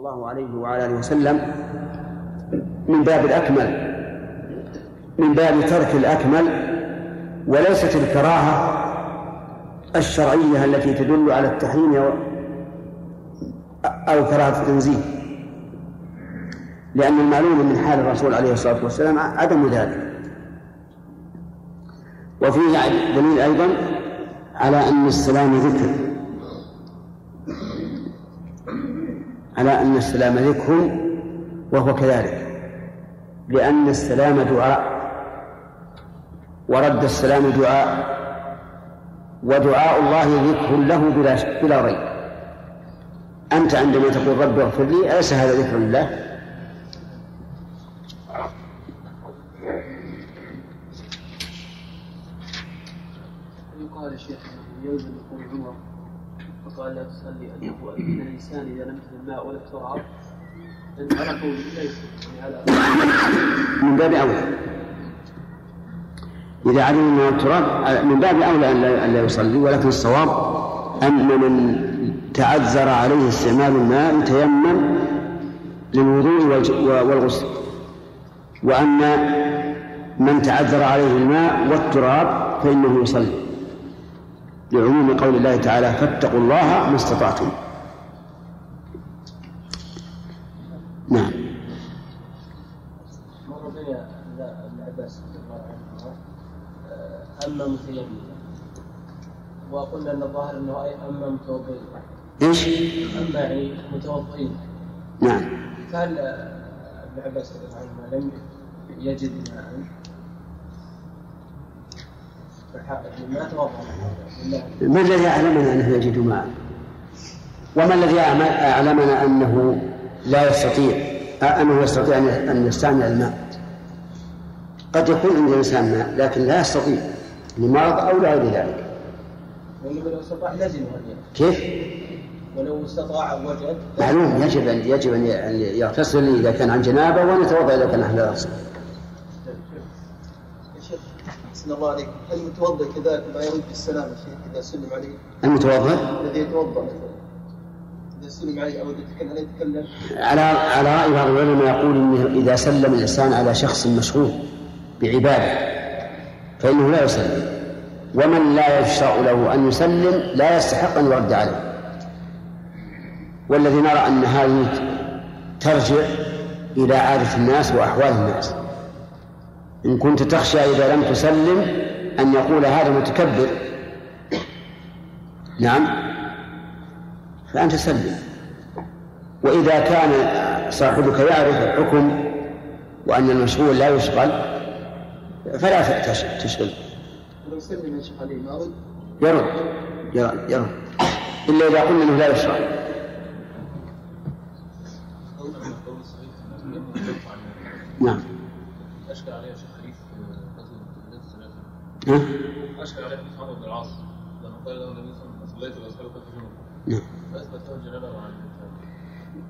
الله عليه وعلى آله وسلم من باب الأكمل من باب ترك الأكمل وليست الكراهة الشرعية التي تدل على التحريم أو كراهة التنزيه. لأن المعلوم من حال الرسول عليه الصلاة والسلام عدم ذلك. وفيه دليل أيضا على أن السلام ذكر. على أن السلام ذكر وهو كذلك لأن السلام دعاء ورد السلام دعاء ودعاء الله ذكر له بلا بلا ريب أنت عندما تقول رب اغفر لي أليس هذا ذكر لله؟ يقال شيخ يلزم يقول عمر فقال لا تصلي أن الإنسان إذا لم يكن الماء ولا التراب على قوله ليس من باب أولى. إذا علم أنه التراب من باب أولى أن لا يصلي ولكن الصواب أن من تعذر عليه استعمال الماء يتيمم للوضوء والغسل. وأن من تعذر عليه الماء والتراب فإنه يصلي. لعموم قول الله تعالى فاتقوا الله ما استطعتم. نعم. اما متيمما وقلنا ان الظاهر انه اما متوضئين إيش؟ اما يعني متوضئين نعم. فهل ابن عباس رضي الله عنهما لم يجد ماء. ما الذي أعلمنا أنه يجد ماء؟ وما الذي أعلمنا أنه لا يستطيع أنه يستطيع أن يستعمل الماء. قد يكون عند الإنسان ماء لكن لا يستطيع لمرض أو لغير ذلك. ولو استطاع كيف؟ ولو استطاع وجد معلوم يجب أن يجب أن يغتسل إذا كان عن جنابة ويتوضأ إذا كان أهل الأصل أحسن الله عليك. هل المتوضا كذلك ما يرد السلام يا شيخ إذا سلم عليه المتوضا الذي يتوضأ. إذا سلم عليه أو يتكلم؟ على على رأي بعض العلماء يقول إنه إذا سلم الإنسان على شخص مشغول بعبادة فإنه لا يسلم. ومن لا يشرع له أن يسلم لا يستحق أن يرد عليه. والذي نرى أن هذه ترجع إلى عادة الناس وأحوال الناس. إن كنت تخشى إذا لم تسلم أن يقول هذا متكبر. نعم. فأنت سلم. وإذا كان صاحبك يعرف الحكم وأن المشغول لا يشغل فلا تشغل. رد يرد. يرد. يرد. إلا إذا قلنا أنه لا يشغل. نعم. أشكل عليه بن العاص لما قال له النبي صلى الله عليه وسلم صليت وأصحابك في جنوب نعم فأثبت له الجنابة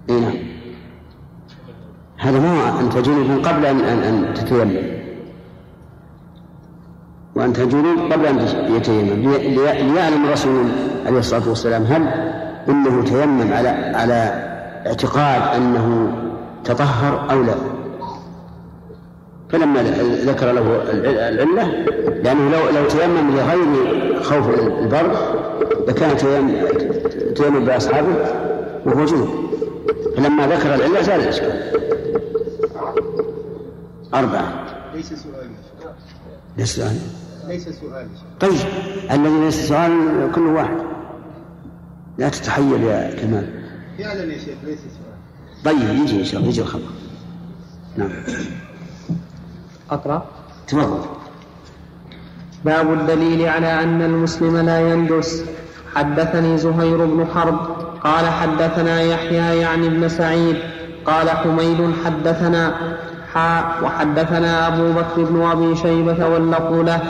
نعم. هذا مو أنت جنوب قبل أن أن, أن تتيمم وأنت جنوب قبل أن يتيمم ليعلم الرسول عليه الصلاة والسلام هل إنه تيمم على على اعتقاد أنه تطهر أو لا. فلما ذكر له العلة لأنه لو لو تيمم لغير خوف البرد لكان تيمم بأصحابه وهو جنوب فلما ذكر العلة زال الإشكال أربعة. ليس سؤالي ليس سؤال. ليس سؤالي طيب الذي ليس سؤال كل واحد. لا تتحيل يا كمال. فعلا يا شيخ ليس سؤال. طيب يجي إن شاء الله يجي الخبر. نعم. أقرأ. تفضل. باب الدليل على أن المسلم لا يندس. حدثني زهير بن حرب. قال حدثنا يحيى يعني ابن سعيد. قال حميد حدثنا حاء وحدثنا أبو بكر بن أبي شيبة واللفظ له.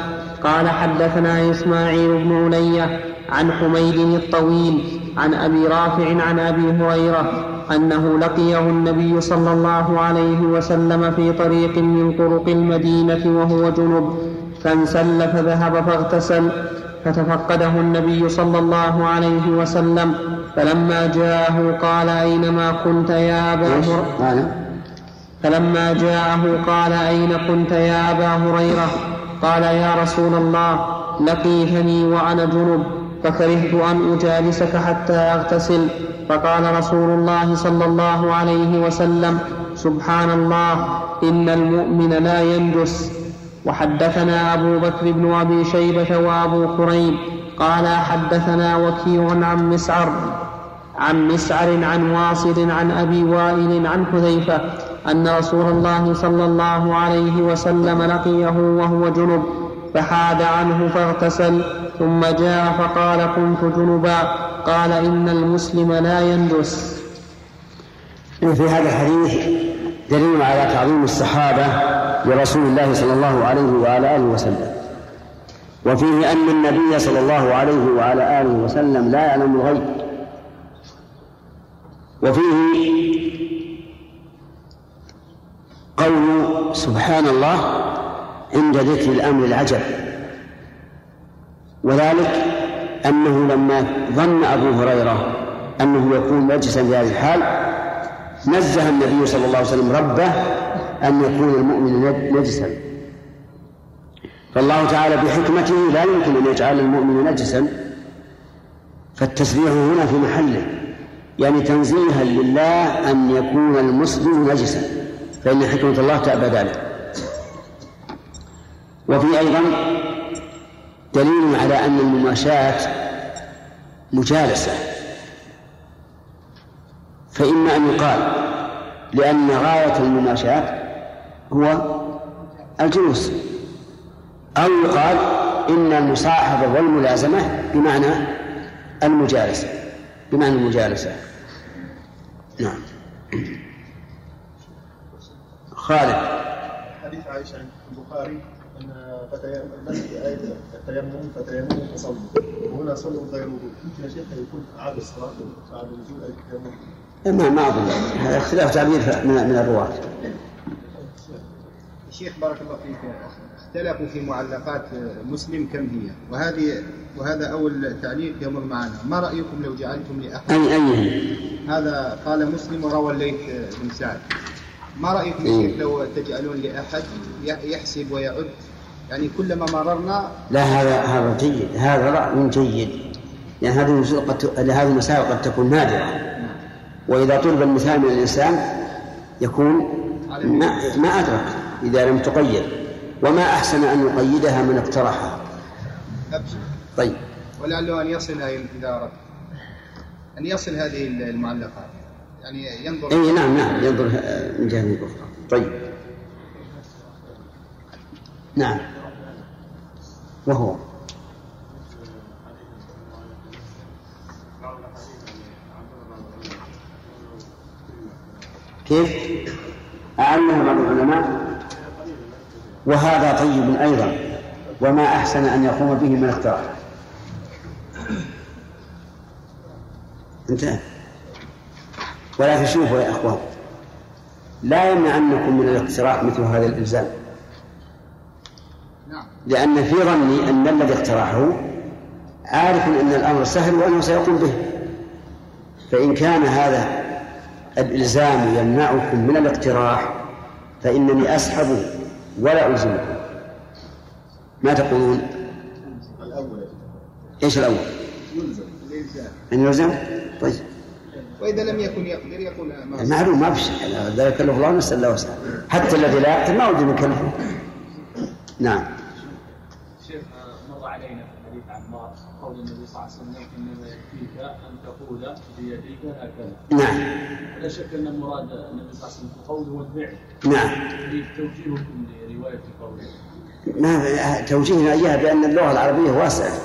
قال حدثنا إسماعيل بن علية عن حميد الطويل عن أبي رافع عن أبي هريرة أنه لقيه النبي صلى الله عليه وسلم في طريق من طرق المدينة وهو جنب فانسل فذهب فاغتسل فتفقده النبي صلى الله عليه وسلم فلما جاءه قال أينما كنت يا أبا هريرة فلما جاءه قال أين كنت يا أبا هريرة؟ قال يا رسول الله لقيتني وأنا جنب. فكرهت أن أجالسك حتى أغتسل. فقال رسول الله صلى الله عليه وسلم سبحان الله إن المؤمن لا ينجس. وحدثنا أبو بكر بن أبي شيبة وأبو كريم قال حدثنا وكيع عن مسعر عن مسعر عن واصل عن أبي وائل عن حذيفة أن رسول الله صلى الله عليه وسلم لقيه وهو جنب فحاد عنه فاغتسل ثم جاء فقال كنت جنبا. قال إن المسلم لا يندس. في هذا الحديث دليل على تعظيم الصحابة لرسول الله صلى الله عليه وعلى آله وسلم. وفيه أن النبي صلى الله عليه وعلى آله وسلم لا يعلم الغيب. وفيه قول سبحان الله عند ذكر الأمر العجب. وذلك أنه لما ظن أبو هريرة أنه يكون نجسا في هذه الحال نزه النبي صلى الله عليه وسلم ربه أن يكون المؤمن نجسا. فالله تعالى بحكمته لا يمكن أن يجعل المؤمن نجسا. فالتسبيح هنا في محله يعني تنزيها لله أن يكون المسلم نجسا. فإن حكمة الله تأبى ذلك. وفي أيضا دليل على أن المماشاة مجالسة. فإما أن يقال لأن غاية المماشاة هو الجلوس أو يقال إن المصاحبة والملازمة بمعنى المجالسة بمعنى المجالسة. نعم. خالد. حديث عائشة عن البخاري آية التيمم فتيمم فصلوا وهنا صلوا غير وضوء يمكن يا شيخ يكون أعاد الصلاة بعد نزول آية التيمم. ما ما أظن. هذا اختلاف تعبير من من الرواة. شيخ بارك الله فيك. اختلفوا في معلقات مسلم كم هي؟ وهذه وهذا أول تعليق يمر معنا ما رأيكم لو جعلتم لأحد؟ أي أي هذا قال مسلم وروى الليث بن سعد. ما رأيكم يا شيخ لو تجعلون لأحد يحسب ويعد؟ يعني كلما مررنا لا هذا هذا جيد. هذا رأي جيد. يعني هذه المسائل قد هذه المسائل قد تكون نادرة. وإذا طلب المثال من الإنسان يكون ما ما أدرك إذا لم تقيد وما أحسن أن يقيدها من اقترحها. أبشر. طيب. ولعله أن يصل اذا اردت أن يصل هذه المعلقات يعني ينظر أي نعم نعم ينظر من جهة أخرى. طيب. نعم. وهو. كيف؟ أعلمه بعض العلماء. وهذا طيب أيضا. وما أحسن أن يقوم به من اقترح انتهى. ولكن شوفوا يا أخوان. لا يمنعنكم من الاقتراح مثل هذا الإلزام. لأن في ظني أن الذي اقترحه عارف أن الأمر سهل وأنه سيقوم به. فإن كان هذا الإلزام يمنعكم من الاقتراح فإنني أسحب ولا ألزمكم. ما تقولون؟ الأول إيش الأول؟ يلزم أن يلزم؟ طيب. وإذا لم يكن يقدر يقول ما معلوم ما في شيء لا يكلف الله نفسا وسعها حتى الذي لا يقدر ما ودي نكلفه نعم شيخ مر علينا في حديث عمار قول انما يكفيك أن تقول بيديك هكذا. نعم. لا شك أن مراد النبي صلى الله عليه وسلم القول والفعل. نعم. كيف توجيهكم لرواية قوله. ما توجيهنا اياها بأن اللغة العربية واسعة.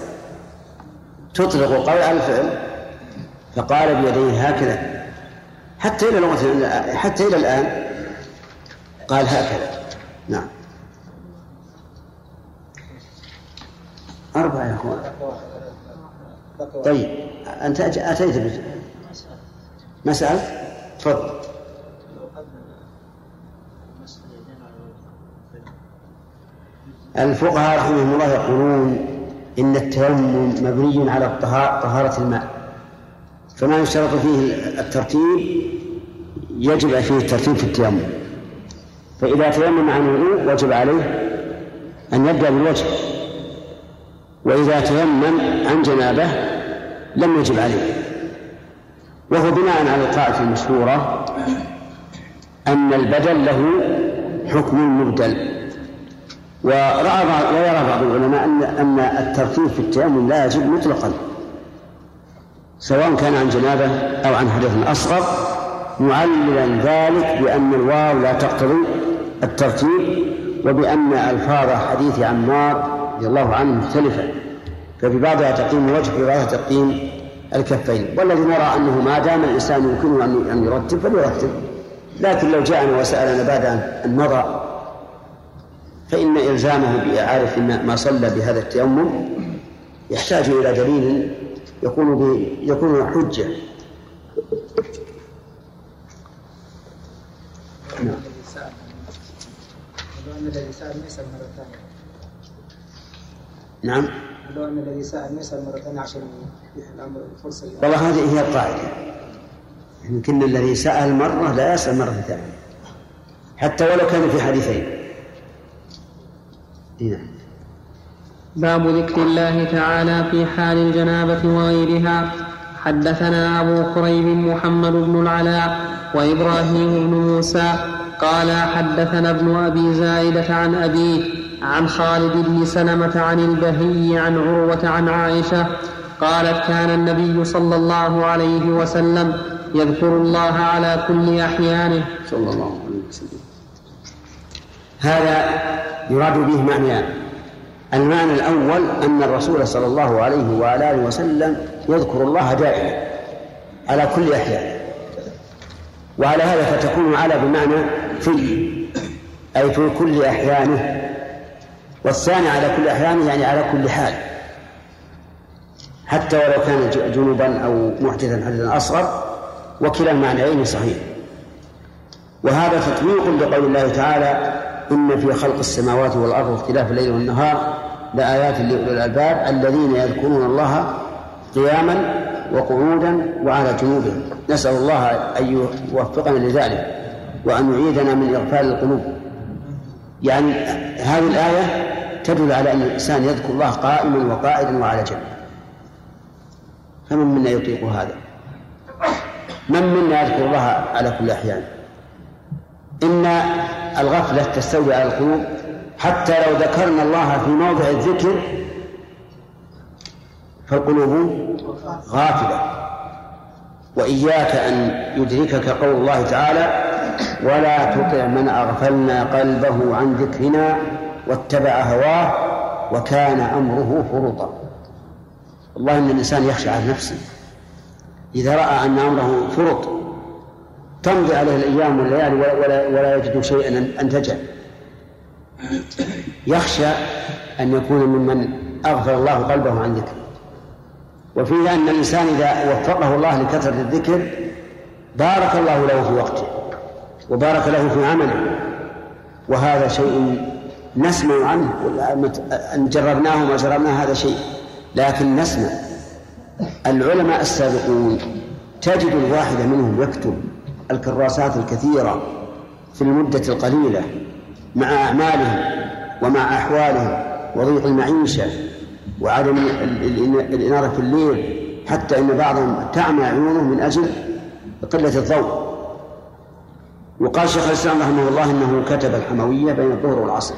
تطلق القول على الفعل فقال بيديه هكذا. حتى إلى لغة حتى إلى الآن قال هكذا. نعم. أربعة يا أخوان. طيب أنت أتيت بج- مسألة؟ تفضل. الفقهاء رحمهم الله يقولون إن التيمم مبني على طهارة الماء. فما يشترط فيه الترتيب؟ يجب فيه الترتيب في التيمم. فإذا تيمم عن وضوء وجب عليه أن يبدأ بالوجه. وإذا تيمم عن جنابه لم يجب عليه. وهو بناء على القاعدة المشهورة أن البدل له حكم المبدل ورأى ويرى بعض العلماء أن أن الترتيب في التيمم لا يجب مطلقا. سواء كان عن جنابه أو عن حدث أصغر معللا ذلك بأن الواو لا تقتضي الترتيب وبأن ألفاظ حديث عمار رضي الله عنه مختلفة ففي بعضها تقييم الوجه وفي بعضها تقييم الكفين. والذي نرى أنه ما دام الإنسان يمكنه أن يرتب فليرتب. لكن لو جاءنا وسألنا بعد أن مضى فإن إلزامه بإعادة ما صلى بهذا التيمم يحتاج إلى دليل يكون يكون حجة. نعم. الذي سأل ما يسأل مرة ثانية. نعم. لو أن الذي يسأل مرة ثانية عشان الأمر الفرصة. والله هذه هي القاعدة. يمكن الذي سأل مرة لا يسأل مرة ثانية. حتى ولو كان في حديثين. نعم. باب ذكر الله تعالى في حال الجنابة وغيرها. حدثنا أبو كريب محمد بن العلاء وإبراهيم بن موسى. قال حدثنا ابن أبي زائدة عن أبيه عن خالد بن سلمة عن البهي عن عروة عن عائشة قالت كان النبي صلى الله عليه وسلم يذكر الله على كل أحيانه. صلى الله عليه وسلم. هذا يراد به معنيان المعنى الأول أن الرسول صلى الله عليه وعلى آله وسلم يذكر الله دائما على كل أحيانه. وعلى هذا فتكون على بمعنى في أي في كل أحيانه. والثاني على كل أحيانه يعني على كل حال. حتى ولو كان جنوبا أو محدثا حدثا أصغر وكلا المعنيين صحيح. وهذا تطبيق لقول الله تعالى إن في خلق السماوات والأرض واختلاف الليل والنهار لآيات لأولي الألباب الذين يذكرون الله قياما وقعودا وعلى جنوبهم. نسأل الله أن يوفقنا لذلك وأن يعيدنا من إغفال القلوب. يعني هذه الآية تدل على أن الإنسان يذكر الله قائما وقائدا وعلى جنب. فمن منا يطيق هذا؟ من منا يذكر الله على كل أحيان؟ إن الغفلة تستولي على القلوب حتى لو ذكرنا الله في موضع الذكر فالقلوب غافلة. وإياك أن يدركك قول الله تعالى ولا تطع من أغفلنا قلبه عن ذكرنا واتبع هواه وكان أمره فرطا. والله إن الإنسان يخشى على نفسه. إذا رأى أن أمره فرط تمضي عليه الأيام والليالي ولا, ولا, ولا يجد شيئا أنتجه يخشى أن يكون ممن أغفل الله قلبه عن ذكره. وفيه أن الإنسان إذا وفقه الله لكثرة الذكر بارك الله له في وقته وبارك له في عمله. وهذا شيء نسمع عنه. أن جربناه وما جربناه هذا شيء. لكن نسمع. العلماء السابقون تجد الواحد منهم يكتب الكراسات الكثيرة في المدة القليلة مع أعمالهم ومع أحوالهم وضيق المعيشة وعدم الإنارة في الليل حتى إن بعضهم تعمى عيونه من أجل قلة الضوء. وقال شيخ الإسلام رحمه الله إنه كتب الحموية بين الظهر والعصر.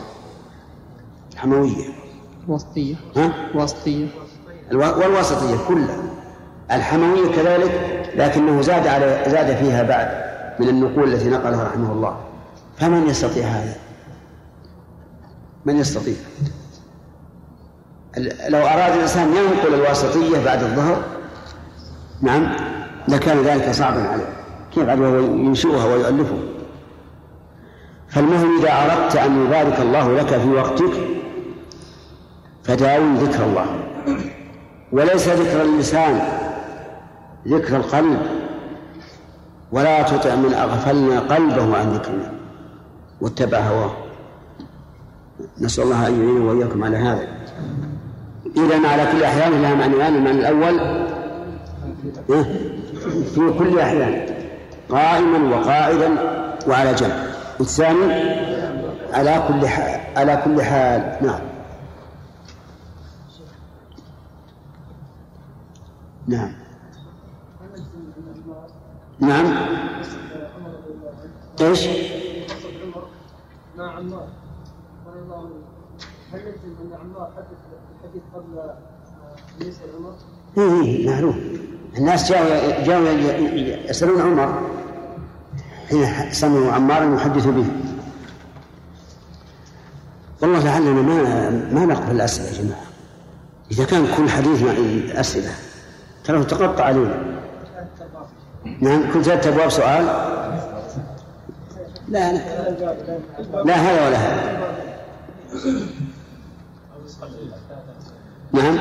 الحموية وسطية. ها؟ وسطية. والوسطية كلها. الحموية كذلك لكنه زاد على زاد فيها بعد من النقول التي نقلها رحمه الله. فمن يستطيع هذا؟ من يستطيع؟ لو أراد الإنسان ينقل الواسطية بعد الظهر نعم لكان ذلك صعبا عليه. كيف وهو ينشئها ويؤلفها. فالمهم إذا أردت أن يبارك الله لك في وقتك فداوم ذكر الله. وليس ذكر اللسان ذكر القلب. ولا تطع من أغفلنا قلبه عن ذكرنا. واتبع هواه. نسأل الله أن يعينه وإياكم على هذا. إذا على كل أحيان لها معنيان المعنى الأول. في كل الأحيان قائما وقاعدا وعلى جنب. والثاني على كل حال على كل حال. نعم. نعم. نعم. إيش؟ مع عمار رضي الله عنه هل يلزم ان عمار حدث الحديث قبل يسال عمر؟ إيه إيه معلوم الناس جاءوا جاءوا يسألون عمر. حين سمعوا عمارا يحدث به. والله لعلنا ما ما نقبل الأسئلة يا جماعة. إذا كان كل حديث مع أسئلة ترى تقطع علينا. نعم كل ثلاثة أبواب سؤال؟ لا لا. لا هذا ولا هذا. نعم.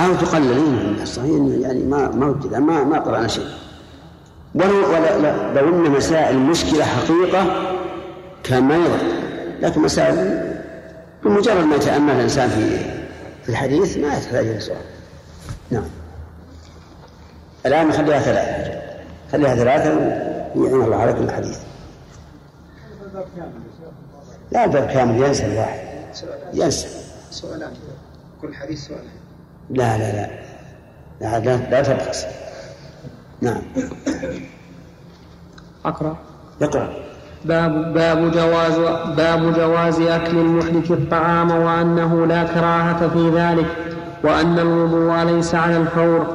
أو تقللين من الناس يعني ما ما وجد ما ما قرأنا شيء. ولو ولا لا لو أن مسائل مشكلة حقيقة كان ما يضر. لكن مسائل بمجرد ما يتأمل الإنسان في في الحديث ما يحتاج إلى سؤال. نعم. الآن نخليها ثلاثة. خليها ثلاثة ويعين الله عليكم الحديث. لا الباب كامل ينسى الواحد ينسى سؤالان كل حديث سؤالان لا لا لا. لا لا, لا تبخس نعم. أقرأ. اقرأ باب باب جواز باب جواز أكل المحدث الطعام وأنه لا كراهة في ذلك. وأن الوضوء ليس على الفور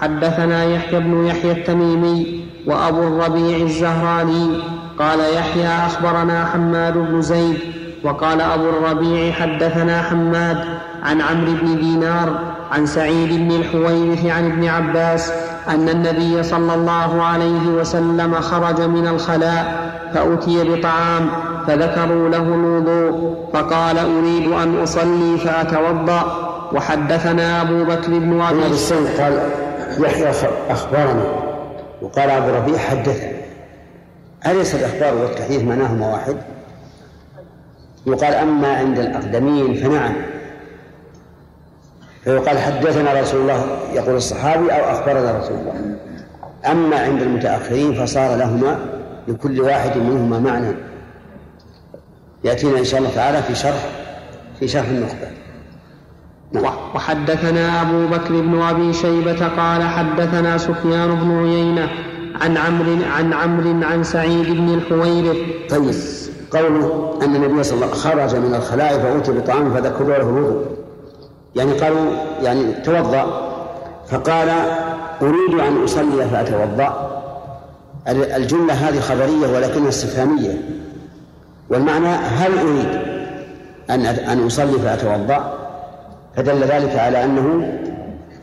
حدثنا يحيى بن يحيى التميمي وأبو الربيع الزهراني. قال يحيى أخبرنا حماد بن زيد وقال أبو الربيع حدثنا حماد عن عمرو بن دينار عن سعيد بن الحويرث عن ابن عباس أن النبي صلى الله عليه وسلم خرج من الخلاء فأتي بطعام فذكروا له الوضوء فقال أريد أن أصلي فأتوضأ وحدثنا أبو بكر بن أبي قال يحيى أخبرنا. وقال أبو ربيع حدثنا أليس الإخبار والتحديث معناهما واحد؟ يقال أما عند الأقدمين فنعم. فيقال حدثنا رسول الله يقول الصحابي أو أخبرنا رسول الله. أما عند المتأخرين فصار لهما لكل واحد منهما معنى. يأتينا إن شاء الله تعالى في شرح في شرح النخبة. نعم. وحدثنا أبو بكر بن أبي شيبة قال حدثنا سفيان بن عيينة عن عمرو عن عمرو عن سعيد بن الحويرث. طيب. قوله أن النبي صلى الله عليه وسلم خرج من الخلاء فأتي بطعام فذكروا له الوضوء. يعني قالوا يعني توضأ فقال أريد أن أصلي فأتوضأ. الجملة هذه خبرية ولكنها استفهامية. والمعنى هل أريد أن أن أصلي فأتوضأ؟ فدل ذلك على أنه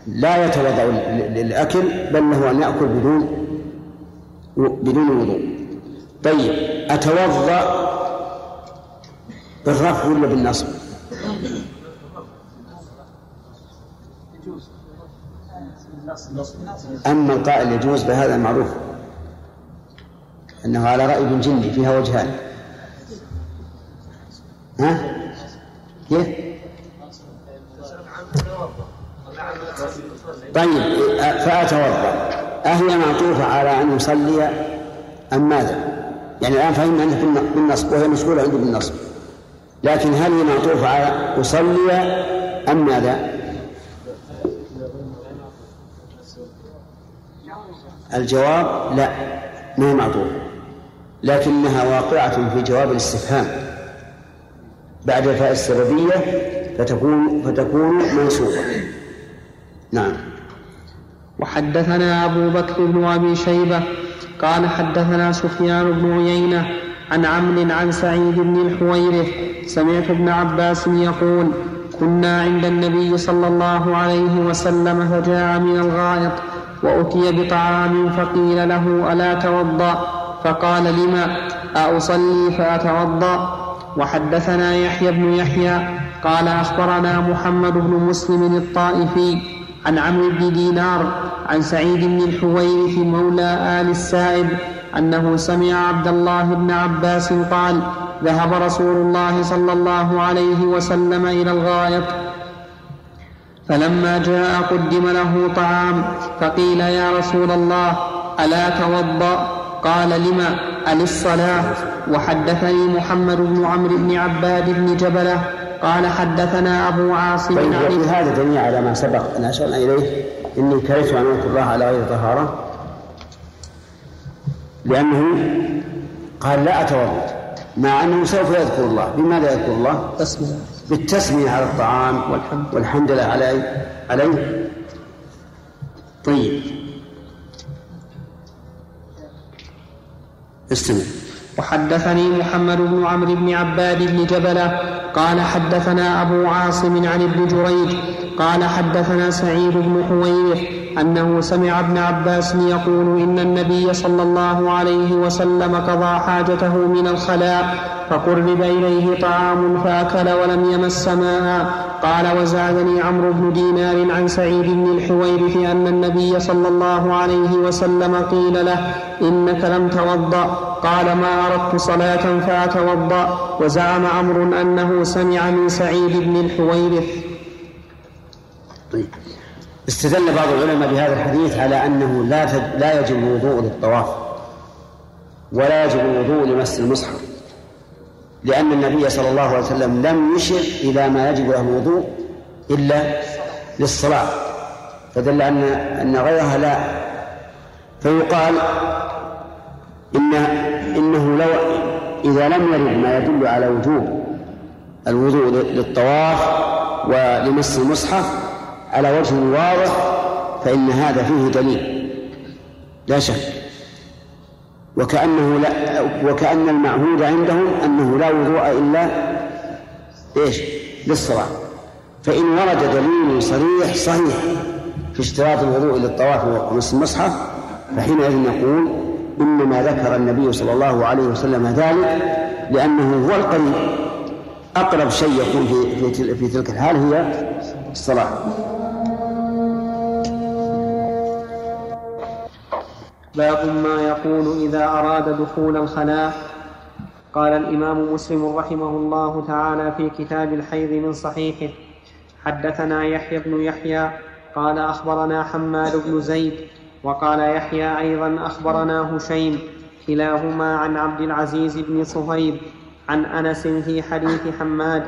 لا يتوضأ للأكل بل له أن يأكل بدون بدون وضوء. طيب أتوضأ بالرفع ولا بالنصب؟ أما القائل يجوز فهذا معروف أنه على رأي ابن جندي فيها وجهان ها؟ كيف؟ طيب فأتوضأ أهي معطوفة على أن يصلي أم ماذا؟ يعني الآن فهمنا أنه بالنصب وهي مشغولة عنده بالنصب لكن هل هي معطوفة على أصلي أم ماذا؟ الجواب لا ما هي معطوفة لكنها واقعة في جواب الاستفهام. بعد الفاء السببية فتكون فتكون منصوبة نعم. وحدثنا أبو بكر بن أبي شيبة قال حدثنا سفيان بن عيينة عن عمرو عن سعيد بن الحويرث. سمعت ابن عباس يقول كنا عند النبي صلى الله عليه وسلم فجاء من الغائط وأتي بطعام فقيل له ألا توضأ؟ فقال لم؟ أصلي فأتوضأ. وحدثنا يحيى بن يحيى قال أخبرنا محمد بن مسلم الطائفي عن عمرو بن دينار عن سعيد بن الحويرث مولى آل السائب أنه سمع عبد الله بن عباس قال ذهب رسول الله صلى الله عليه وسلم إلى الغائط فلما جاء قدم له طعام فقيل يا رسول الله ألا توضأ؟ قال لما أللصلاة وحدثني محمد بن عمرو بن عباد بن جبلة قال حدثنا أبو عاصم طيب وفي هذا دليل على ما سبق. أن أشرنا إليه. إني كرهت أن أذكر الله على غير طهارة. لأنه قال لا أتوضأ مع أنه سوف يذكر الله. بماذا يذكر الله؟ تسمية بالتسمية على الطعام والحمد. والحمد لله عليه. عليه. طيب. استمع. وحدثني محمد بن عمرو بن عباد بن جبلة قال حدثنا أبو عاصم عن ابن جريج. قال حدثنا سعيد بن حويرث أنه سمع ابن عباس يقول إن النبي صلى الله عليه وسلم قضى حاجته من الخلاء فقرب إليه طعام فأكل ولم يمس ماء. قال وزادني عمرو بن دينار عن سعيد بن الحويرث أن النبي صلى الله عليه وسلم قيل له إنك لم توضأ. قال ما أردت صلاة فأتوضأ. وزعم عمرو أنه سمع من سعيد بن الحويرث طيب. استدل بعض العلماء بهذا الحديث على أنه لا لا يجب الوضوء للطواف ولا يجب الوضوء لمس المصحف. لأن النبي صلى الله عليه وسلم لم يشر إلى ما يجب له الوضوء إلا للصلاة. فدل أن أن غيرها لا. فيقال إن إنه لو إذا لم يرد ما يدل على وجوب الوضوء للطواف ولمس المصحف على وجه واضح فإن هذا فيه دليل. لا شك. وكأنه لا وكأن المعهود عندهم أنه لا وضوء إلا إيش؟ للصلاة. فإن ورد دليل صريح صحيح في اشتراط الوضوء للطواف ومس المصحف فحينئذ نقول إنما ذكر النبي صلى الله عليه وسلم ذلك لأنه هو القريب. أقرب شيء يكون في في تلك الحال هي الصلاة. باب ما يقول إذا أراد دخول الخلاء. قال الإمام مسلم رحمه الله تعالى في كتاب الحيض من صحيحه حدثنا يحيى بن يحيى قال أخبرنا حماد بن زيد وقال يحيى أيضا أخبرنا هشيم كلاهما عن عبد العزيز بن صهيب عن أنس في حديث حماد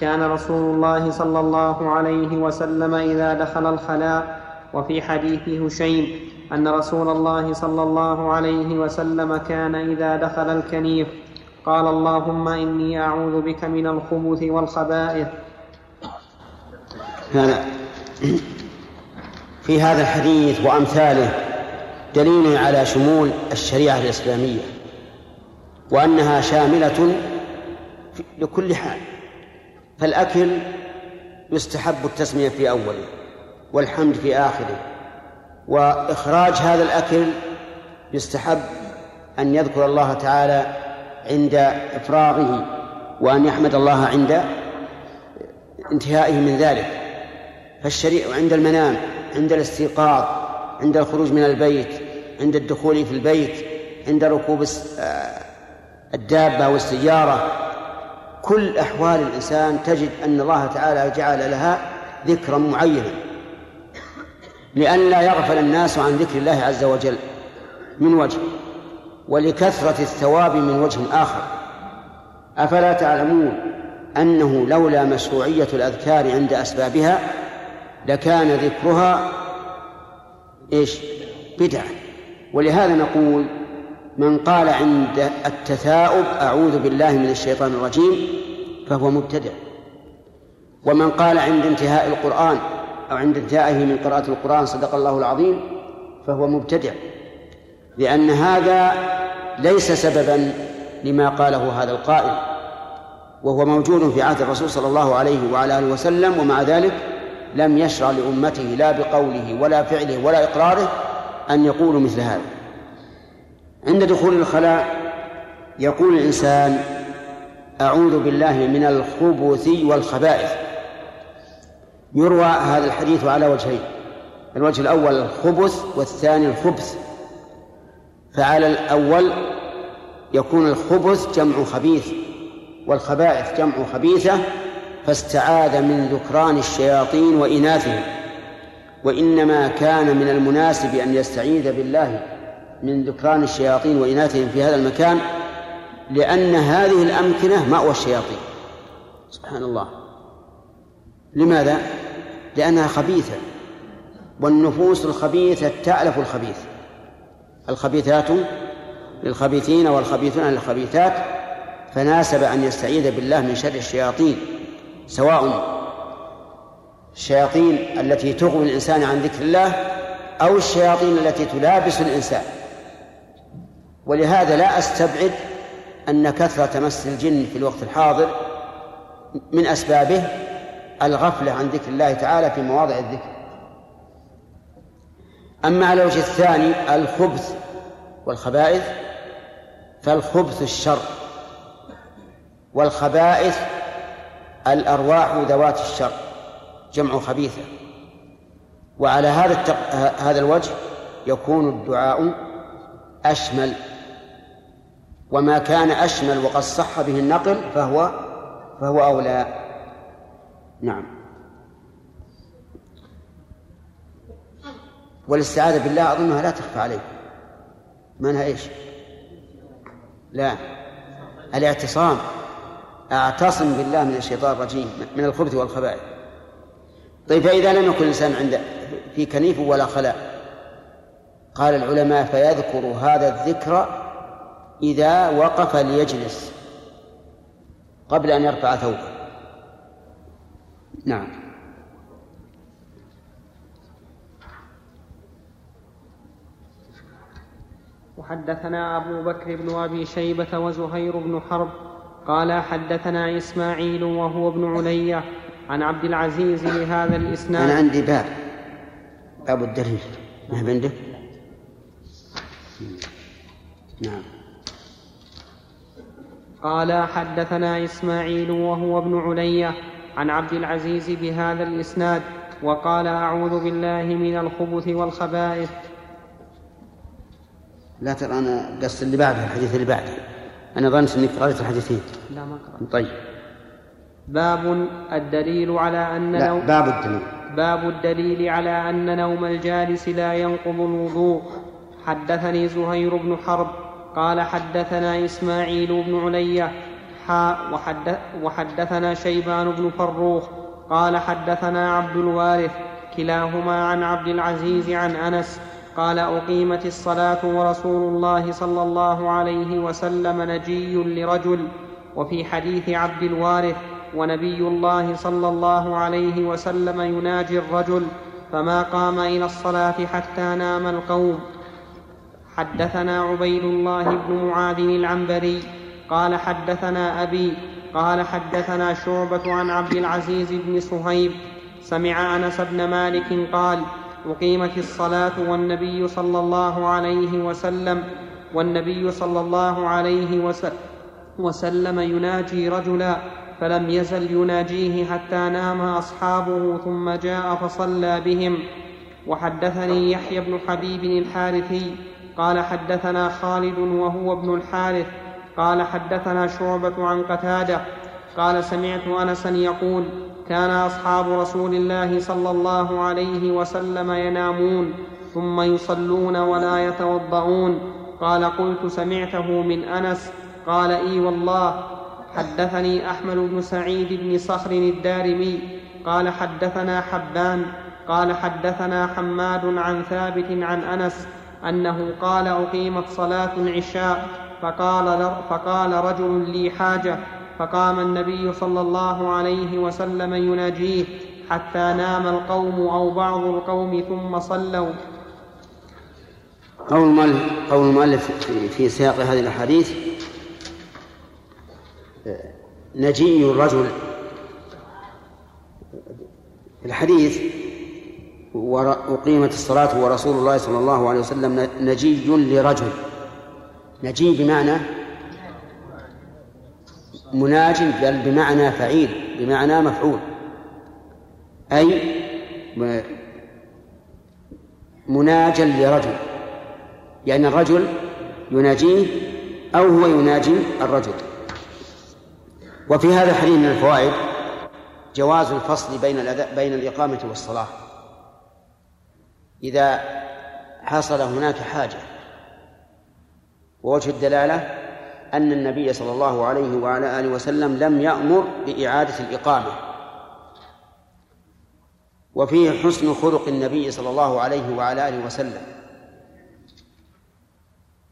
كان رسول الله صلى الله عليه وسلم إذا دخل الخلاء. وفي حديث هشيم أن رسول الله صلى الله عليه وسلم كان إذا دخل الكنيف قال اللهم إني أعوذ بك من الخبث والخبائث. هذا في هذا الحديث وأمثاله دليل على شمول الشريعة الإسلامية وأنها شاملة في- لكل حال. فالأكل يستحب التسمية في أوله والحمد في آخره. وإخراج هذا الأكل يستحب أن يذكر الله تعالى عند إفراغه وأن يحمد الله عند انتهائه من ذلك. فالشريع عند المنام عند الاستيقاظ عند الخروج من البيت عند الدخول في البيت عند ركوب آه، الدابة والسيارة. كل أحوال الإنسان تجد أن الله تعالى جعل لها ذكرا معينا. لئلا يغفل الناس عن ذكر الله عز وجل من وجه ولكثرة الثواب من وجه آخر. أفلا تعلمون أنه لولا مشروعية الأذكار عند أسبابها لكان ذكرها إيش؟ بدعة. ولهذا نقول من قال عند التثاؤب أعوذ بالله من الشيطان الرجيم فهو مبتدع. ومن قال عند انتهاء القرآن أو عند انتهائه من قراءة القرآن صدق الله العظيم فهو مبتدع لأن هذا ليس سببا لما قاله هذا القائل وهو موجود في عهد الرسول صلى الله عليه وعلى آله وسلم ومع ذلك لم يشرع لأمته لا بقوله ولا فعله ولا إقراره أن يقولوا مثل هذا. عند دخول الخلاء يقول الإنسان أعوذ بالله من الخبث والخبائث. يروى هذا الحديث على وجهين الوجه الأول الخبث والثاني الخبث. فعلى الأول يكون الخبث جمع خبيث والخبائث جمع خبيثة فاستعاذ من ذكران الشياطين وإناثهم. وإنما كان من المناسب أن يستعيذ بالله من ذكران الشياطين وإناثهم في هذا المكان لأن هذه الأمكنة مأوى الشياطين. سبحان الله. لماذا؟ لأنها خبيثة. والنفوس الخبيثة تألف الخبيث. الخبيثات للخبيثين والخبيثون للخبيثات فناسب أن يستعيذ بالله من شر الشياطين سواء الشياطين التي تغوي الإنسان عن ذكر الله أو الشياطين التي تلابس الإنسان. ولهذا لا أستبعد أن كثرة مس الجن في الوقت الحاضر من أسبابه الغفلة عن ذكر الله تعالى في مواضع الذكر. أما على الوجه الثاني الخبث والخبائث فالخبث الشر والخبائث الأرواح ذوات الشر جمع خبيثة. وعلى هذا التق... هذا الوجه يكون الدعاء أشمل. وما كان أشمل وقد صح به النقل فهو فهو أولى. نعم. والاستعاذة بالله أظنها لا تخفى عليكم. منها إيش؟ لا. الاعتصام. أعتصم بالله من الشيطان الرجيم من الخبث والخبائث. طيب فإذا لم يكن الإنسان عند في كنيف ولا خلاء قال العلماء فيذكر هذا الذكر إذا وقف ليجلس قبل أن يرفع ثوبه. نعم. وحدثنا أبو بكر بن أبي شيبة وزهير بن حرب قال حدثنا إسماعيل وهو ابن علية عن عبد العزيز لهذا الإسناد. أنا عندي باب باب الدليل. ما عندك؟ نعم. قال حدثنا إسماعيل وهو ابن علية عن عبد العزيز بهذا الإسناد وقال أعوذ بالله من الخبث والخبائث. لا ترى أنا قصد اللي بعده الحديث اللي بعده. أنا ظننت أنك قرأت الحديثين لا ما قرأت. طيب. باب الدليل على أن لا نوم باب الدليل. باب الدليل على أن نوم الجالس لا ينقض الوضوء. حدثني زهير بن حرب قال حدثنا إسماعيل بن علية وحدثنا شيبان بن فروخ قال حدثنا عبد الوارث كلاهما عن عبد العزيز عن أنس قال أقيمت الصلاة ورسول الله صلى الله عليه وسلم نجي لرجل وفي حديث عبد الوارث ونبي الله صلى الله عليه وسلم يناجي الرجل فما قام إلى الصلاة حتى نام القوم. حدثنا عبيد الله بن معاذ العنبري قال حدثنا أبي قال حدثنا شعبة عن عبد العزيز بن صهيب سمع أنس بن مالك قال أقيمت الصلاة والنبي صلى الله عليه وسلم والنبي صلى الله عليه وسلم يناجي رجلا فلم يزل يناجيه حتى نام أصحابه ثم جاء فصلى بهم. وحدثني يحيى بن حبيب الحارثي قال حدثنا خالد وهو ابن الحارث قال حدثنا شعبة عن قتادة قال سمعت أنسا يقول كان أصحاب رسول الله صلى الله عليه وسلم ينامون ثم يصلون ولا يتوضؤون. قال قلت سمعته من أنس. قال إي والله حدثني أحمد بن سعيد بن صخر الدارمي. قال حدثنا حبان. قال حدثنا حماد عن ثابت عن أنس أنه قال أقيمت صلاة العشاء. فقال, فقال رجل لي حاجة فقام النبي صلى الله عليه وسلم يناجيه حتى نام القوم أو بعض القوم ثم صلوا. قول المؤلف قول المؤلف في- سياق هذه الأحاديث نجي الرجل. الحديث ور- أقيمت الصلاة ورسول الله صلى الله عليه وسلم نجي لرجل. نجي بمعنى مناج بل بمعنى فعيل بمعنى مفعول. أي مناجا لرجل يعني الرجل يناجيه أو هو يناجي الرجل. وفي هذا الحديث من الفوائد جواز الفصل بين بين الإقامة والصلاة. إذا حصل هناك حاجة ووجه الدلالة أن النبي صلى الله عليه وعلى آله وسلم لم يأمر بإعادة الإقامة. وفيه حسن خلق النبي صلى الله عليه وعلى آله وسلم.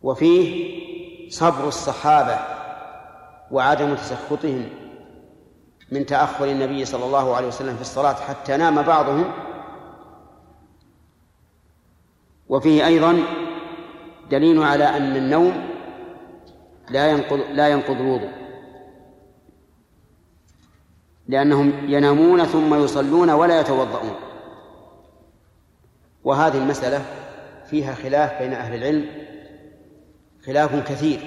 وفيه صبر الصحابة وعدم تسخطهم من تأخر النبي صلى الله عليه وسلم في الصلاة حتى نام بعضهم. وفيه أيضا دليل على أن النوم لا ينقض لا ينقض الوضوء. لأنهم ينامون ثم يصلون ولا يتوضؤون. وهذه المسألة فيها خلاف بين أهل العلم خلاف كثير.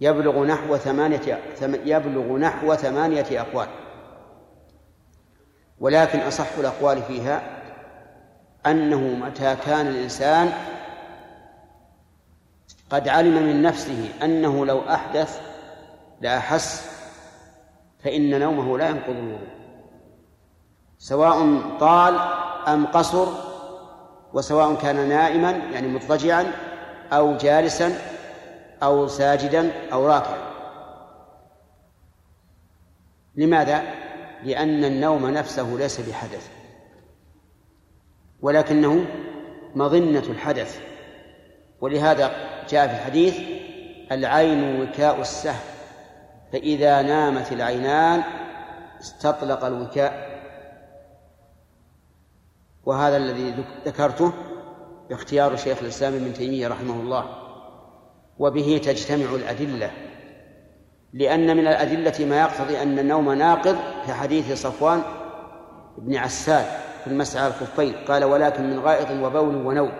يبلغ نحو ثمانية ثم- يبلغ نحو ثمانية أقوال. ولكن أصح الأقوال فيها أنه متى كان الإنسان قد علم من نفسه أنه لو أحدث لأحس فإن نومه لا ينقض الوضوء. سواء طال أم قصر وسواء كان نائما يعني مضطجعا أو جالسا أو ساجدا أو راكعا. لماذا؟ لأن النوم نفسه ليس بحدث. ولكنه مظنة الحدث. ولهذا جاء في الحديث العين وكاء السهم فإذا نامت العينان استطلق الوكاء. وهذا الذي ذك- ذكرته اختيار شيخ الإسلام ابن تيمية رحمه الله. وبه تجتمع الأدلة لأن من الأدلة ما يقتضي أن النوم ناقض كحديث صفوان بن عسال في المسعى الخفين قال ولكن من غائط وبول ونوم.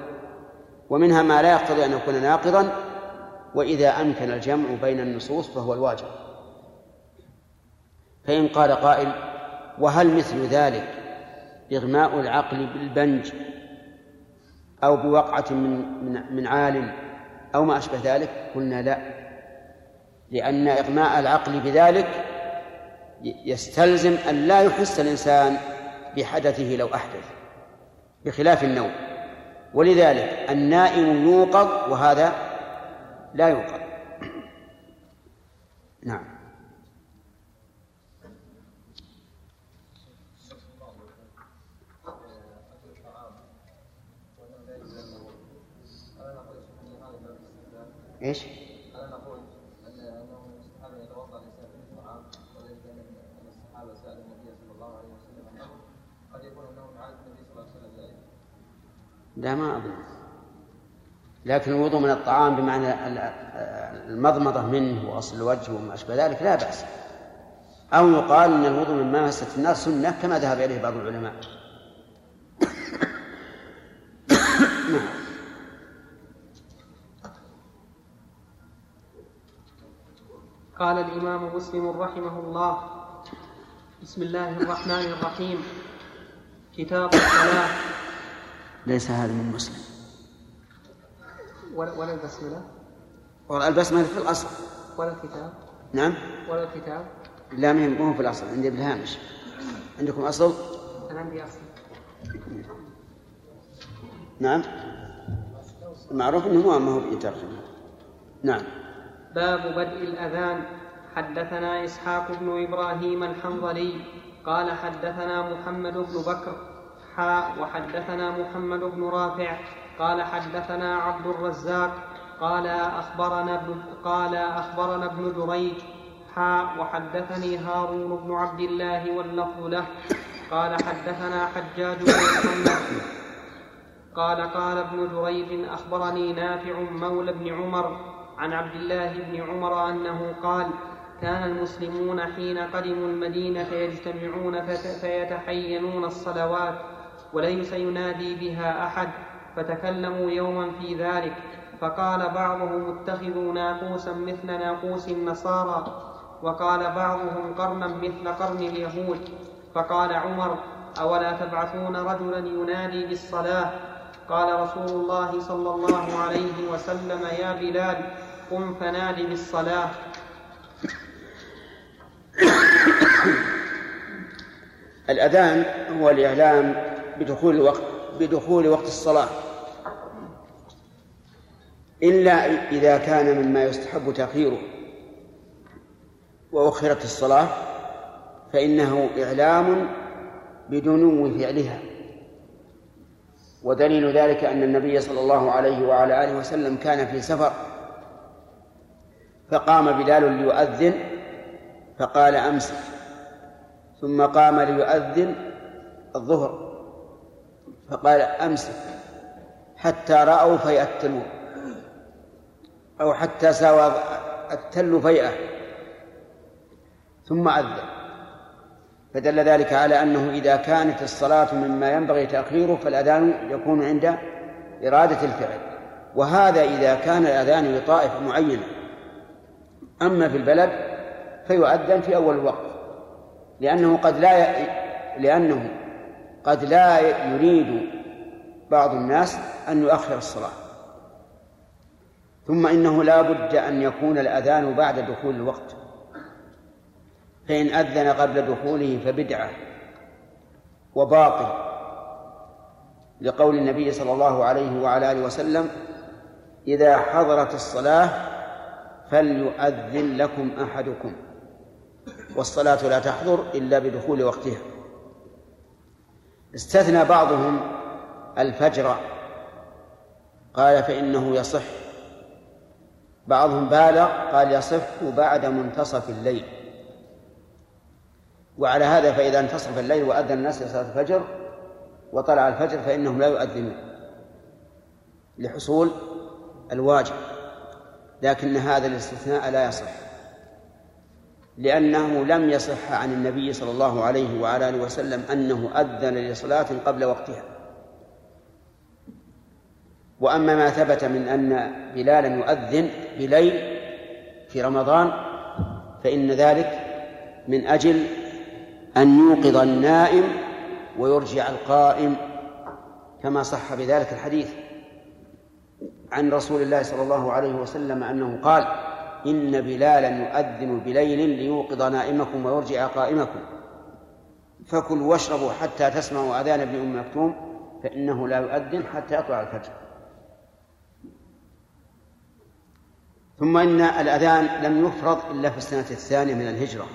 ومنها ما لا يقتضي أن يكون ناقضا وإذا أمكن الجمع بين النصوص فهو الواجب. فإن قال قائل وهل مثل ذلك إغماء العقل بالبنج أو بوقعة من من من عال أو ما أشبه ذلك؟ قلنا لا لأن إغماء العقل بذلك يستلزم أن لا يحس الإنسان بحدثه لو أحدث بخلاف النوم. ولذلك النائم يوقظ وهذا لا يوقظ نعم إيش؟ ألا نقول أن أنه استحب أن يتوضأ الإنسان في الطعام وذلك أن الصحابة سألوا النبي صلى الله عليه وسلم عن الأمر قد يكون أنه من عادة النبي صلى الله عليه وسلم ذلك لا ما أظن. لكن الوضوء من الطعام بمعنى ال- المضمضة منه وغسل الوجه وما أشبه ذلك لا بأس. أو يقال أن الوضوء من ما مست النار سنة كما ذهب إليه بعض العلماء. قال الإمام مسلم رحمه الله. بسم الله الرحمن الرحيم. كتاب الصلاة. ليس هذا من مسلم. ولا ولا البسملة؟ في الأصل. ولا الكتاب؟ نعم. ولا الكتاب؟ لا مو في الأصل. عندي بالهامش. عندكم أصل؟ أنا عندي أصل. نعم. المعروف أنه ما ما هو بيترجم نعم. باب بدء الأذان. حدثنا إسحاق بن إبراهيم الحنظلي قال حدثنا محمد بن بكر حاء وحدثنا محمد بن رافع قال حدثنا عبد الرزاق قال أخبرنا ابن قال أخبرنا ابن جريج حاء وحدثني هارون بن عبد الله واللفظ له قال حدثنا حجاج بن محمد قال قال ابن جريج أخبرني نافع مولى بن عمر عن عبد الله بن عمر أنه قال كان المسلمون حين قدموا المدينة يجتمعون فيتحينون الصلوات وليس ينادي بها أحد فتكلموا يوما في ذلك فقال بعضهم اتخذوا ناقوسا مثل ناقوس النصارى وقال بعضهم قرنا مثل قرن اليهود فقال عمر أولا تبعثون رجلا ينادي بالصلاة؟ قال رسول الله صلى الله عليه وسلم يا بلال قم فنادي بالصلاة. الأذان هو الإعلام بدخول الوقت بدخول وقت الصلاة. إلا إذا كان مما يستحب تأخيره وأخرت الصلاة فإنه إعلام بدنو فعلها. ودليل ذلك أن النبي صلى الله عليه وعلى آله وسلم كان في سفر فقام بلال ليؤذن فقال أمسك ثم قام ليؤذن الظهر. فقال أمسك حتى رأوا فيء التلو. أو حتى ساوى التل فيئة. ثم أذن. فدل ذلك على أنه إذا كانت الصلاة مما ينبغي تأخيره فالأذان يكون عند إرادة الفعل. وهذا إذا كان الأذان لطائفة معينة أما في البلد فيؤذن في أول الوقت. لأنه قد لا ي... لأنه قد لا يريد بعض الناس أن يؤخر الصلاة. ثم إنه لا بد أن يكون الأذان بعد دخول الوقت. فإن أذن قبل دخوله فبدعة وباطل. لقول النبي صلى الله عليه وعلى آله وسلم إذا حضرت الصلاة فليؤذن لكم أحدكم. والصلاة لا تحضر إلا بدخول وقتها. استثنى بعضهم الفجر. قال فإنه يصح. بعضهم بالغ قال يصح بعد منتصف الليل. وعلى هذا فإذا انتصف الليل وأذن الناس لصلاة الفجر وطلع الفجر فإنهم لا يؤذنون لحصول الواجب لكن هذا الاستثناء لا يصح. لأنه لم يصح عن النبي صلى الله عليه وعلى آله وسلم أنه أذن لصلاة قبل وقتها. وأما ما ثبت من أن بلالا يؤذن بليل في رمضان فإن ذلك من أجل أن يوقظ النائم ويرجع القائم كما صح بذلك الحديث عن رسول الله صلى الله عليه وسلم أنه قال إن بلالا يؤذن بليل ليوقظ نائمكم ويرجع قائمكم. فكلوا واشربوا حتى تسمعوا أذان ابن أم مكتوم فإنه لا يؤذن حتى يطلع الفجر. ثم إن الأذان لم يفرض إلا في السنة الثانية من الهجرة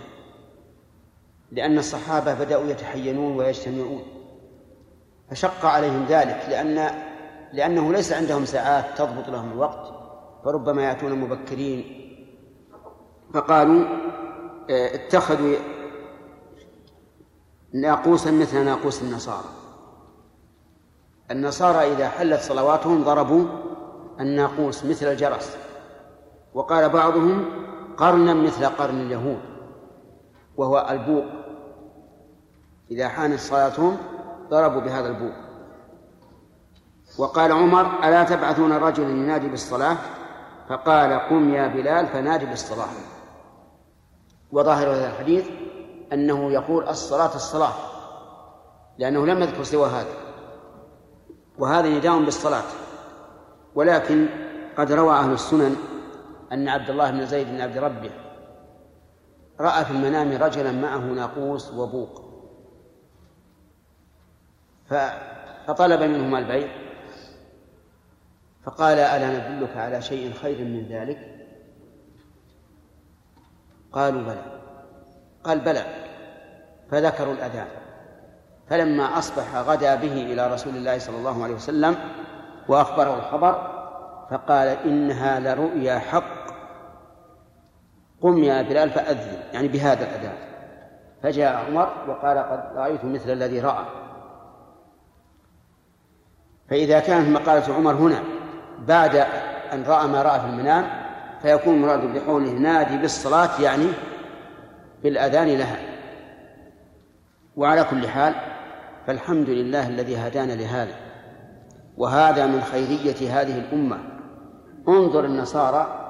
لأن الصحابة بدأوا يتحينون ويجتمعون. فشق عليهم ذلك لأن لأنه ليس عندهم ساعات تضبط لهم الوقت فربما يأتون مبكرين فقالوا آه، اتخذوا ناقوسا مثل ناقوس النصارى. النصارى إذا حلت صلواتهم ضربوا الناقوس مثل الجرس. وقال بعضهم قرنا مثل قرن اليهود وهو البوق إذا حانت صلاتهم ضربوا بهذا البوق وقال عمر ألا تبعثون رجلا ينادي بالصلاة؟ فقال قم يا بلال فنادي بالصلاة. وظاهر هذا الحديث أنه يقول الصلاة الصلاة لأنه لم يذكر سوى هذا وهذا نداء بالصلاة ولكن قد روى أهل السنن أن عبد الله بن زيد بن عبد ربه رأى في المنام رجلا معه ناقوس وبوق فطلب منهما البيع فقال ألا ندلك على شيء خير من ذلك؟ قالوا بلى. قال بلى. فذكروا الأذان فلما أصبح غدا به إلى رسول الله صلى الله عليه وسلم وأخبره الخبر فقال إنها لرؤيا حق. قم يا بلال فأذن يعني بهذا الأذان فجاء عمر وقال قد رأيت مثل الذي رأى. فإذا كانت مقالة عمر هنا بعد أن رأى ما رأى في المنام فيكون مراد بقوله نادي بالصلاة يعني بالأذان لها. وعلى كل حال فالحمد لله الذي هدانا لهذا. وهذا من خيرية هذه الأمة. انظر النصارى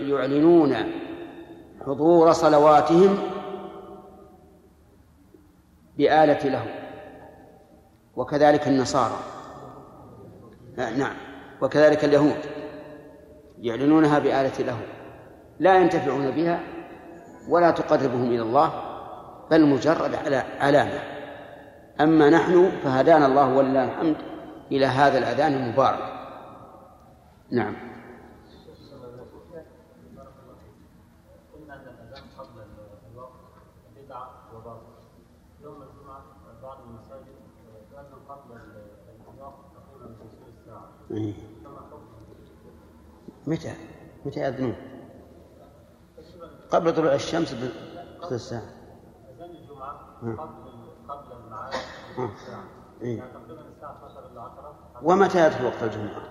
يعلنون حضور صلواتهم بآلة له وكذلك النصارى. نعم. وكذلك اليهود. يعلنونها بآلة له لا ينتفعون بها ولا تقربهم إلى الله بل مجرد علامة. أما نحن فهدانا الله ولله الحمد إلى هذا الأذان المبارك. نعم. قلنا متى؟ متى يأذنون؟ قبل طلوع الشمس بثلث ساعة أذان الجمعة مم. قبل قبل ساعه إيه. يعني تقريبا الساعة 12 الا 10 ومتى يدخل وقت الجمعة؟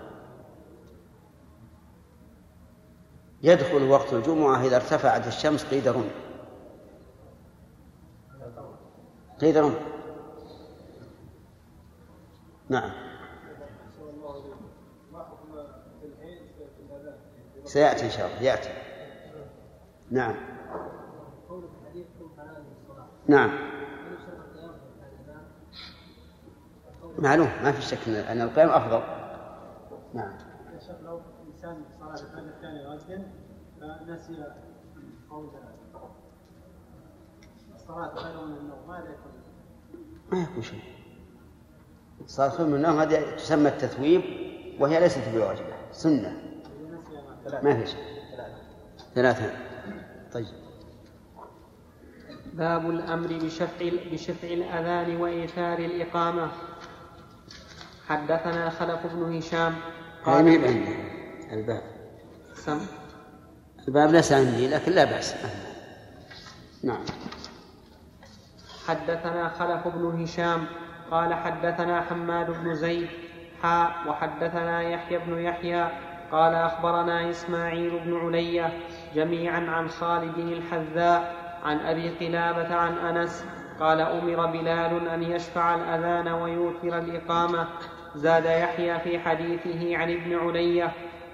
يدخل وقت الجمعة إذا ارتفعت الشمس قيد رمح قيد رمح نعم. سيأتي إن شاء الله يأتي. نعم. الصلاة نعم؟ معلوم ما في شك أن القيام أفضل. نعم. لو إنسان صلاة الفجر كان يؤذن فنسي قول الصلاة خير من النوم ماذا يكون؟ ما يكون شيء. صلاة خير من النوم هذه تسمى التثويب وهي ليست بواجبة سنة. ما في شيء. ثلاثة. طيب. باب الأمر بشفع بشفع الأذان وإيثار الإقامة. حدثنا خلف بن هشام. هذه ما قال عندي. الباب. سم. الباب ليس عندي لكن لا بأس. نعم. حدثنا خلف بن هشام. قال حدثنا حماد بن زيد. حاء. وحدثنا يحيى بن يحيى. قال أخبرنا إسماعيل بن علية جميعا عن خالد الحذاء عن أبي قلابة عن أنس قال أمر بلال أن يشفع الأذان ويوتر الإقامة. زاد يحيى في حديثه عن ابن علية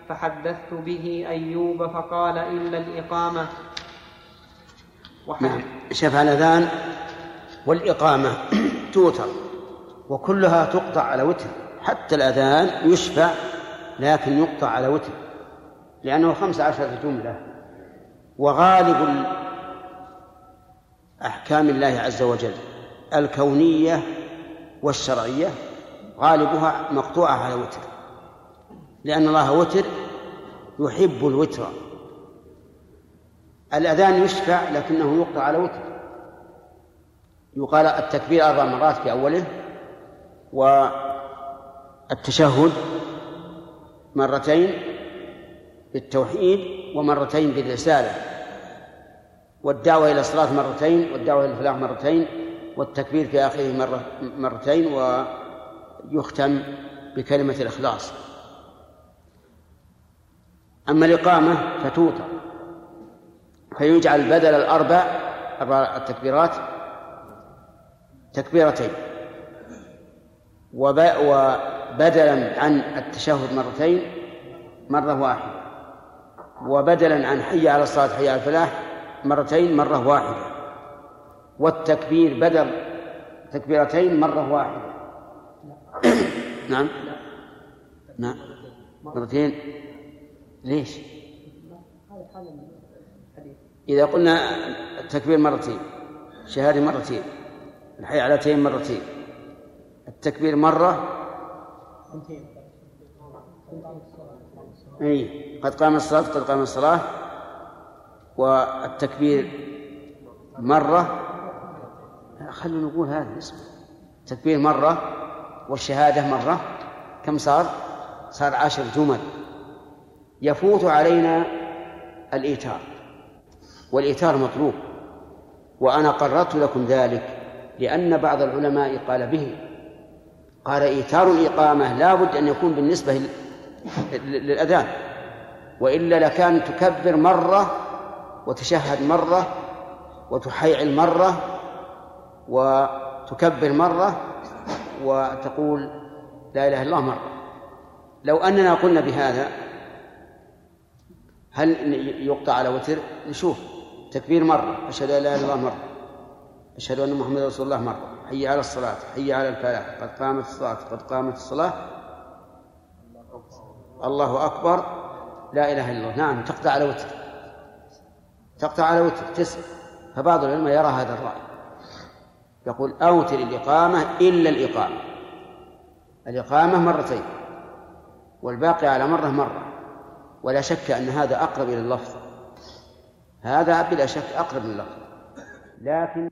فحدثت به أيوب فقال إلا الإقامة. نعم شفع الأذان والإقامة توتر وكلها تقطع على وتر حتى الأذان يشفع لكن يقطع على وتر لأنه خمس عشرة جملة. وغالب أحكام الله عز وجل الكونية والشرعية غالبها مقطوعة على وتر. لأن الله وتر يحب الوتر. الأذان يشفع لكنه يقطع على وتر. يقال التكبير أربع مرات في أوله والتشهد مرتين بالتوحيد ومرتين بالرسالة والدعوة إلى الصلاة مرتين والدعوة إلى الفلاح مرتين والتكبير في آخره مرة مرتين ويختم بكلمة الإخلاص. أما الإقامة فتوتر فيجعل بدل الأربع أربع التكبيرات تكبيرتين وب- وبدلا عن التشهد مرتين مرة واحدة. وبدلا عن حي على الصلاة حي على الفلاح مرتين مرة واحدة. والتكبير بدل تكبيرتين مرة واحدة. نعم. نعم. مرتين. ليش؟ إذا قلنا التكبير مرتين الشهادة مرتين الحي علتين مرتين التكبير مرة أي قد قام الصلاة قد قام الصلاة. والتكبير مرة. خلونا نقول هذا اسمه. التكبير مرة والشهادة مرة. كم صار؟ صار عشر جمل. يفوت علينا الإيتار. والإيتار مطلوب. وأنا قررت لكم ذلك لأن بعض العلماء قال به قال إيتار الإقامة لا بد أن يكون بالنسبة لل- للأذان وإلا لكان تكبر مرة وتشهد مرة وتحيعل مرة وتكبر مرة وتقول لا إله إلا الله مرة. لو أننا قلنا بهذا هل يقطع على وتر؟ نشوف. تكبير مرة أشهد أن لا إله إلا الله مرة أشهد أن محمد رسول الله مرة. حي على الصلاة حي على الفلاح قد قامت الصلاة قد قامت الصلاة. الله أكبر. لا إله إلا الله. نعم تقطع على وتر. تقطع على وتر تسع فبعض العلماء يرى هذا الرأي. يقول أوتر الإقامة إلا الإقامة. الإقامة مرتين والباقي على مرة مرة. ولا شك أن هذا أقرب إلى اللفظ. هذا بلا شك أقرب من اللفظ لكن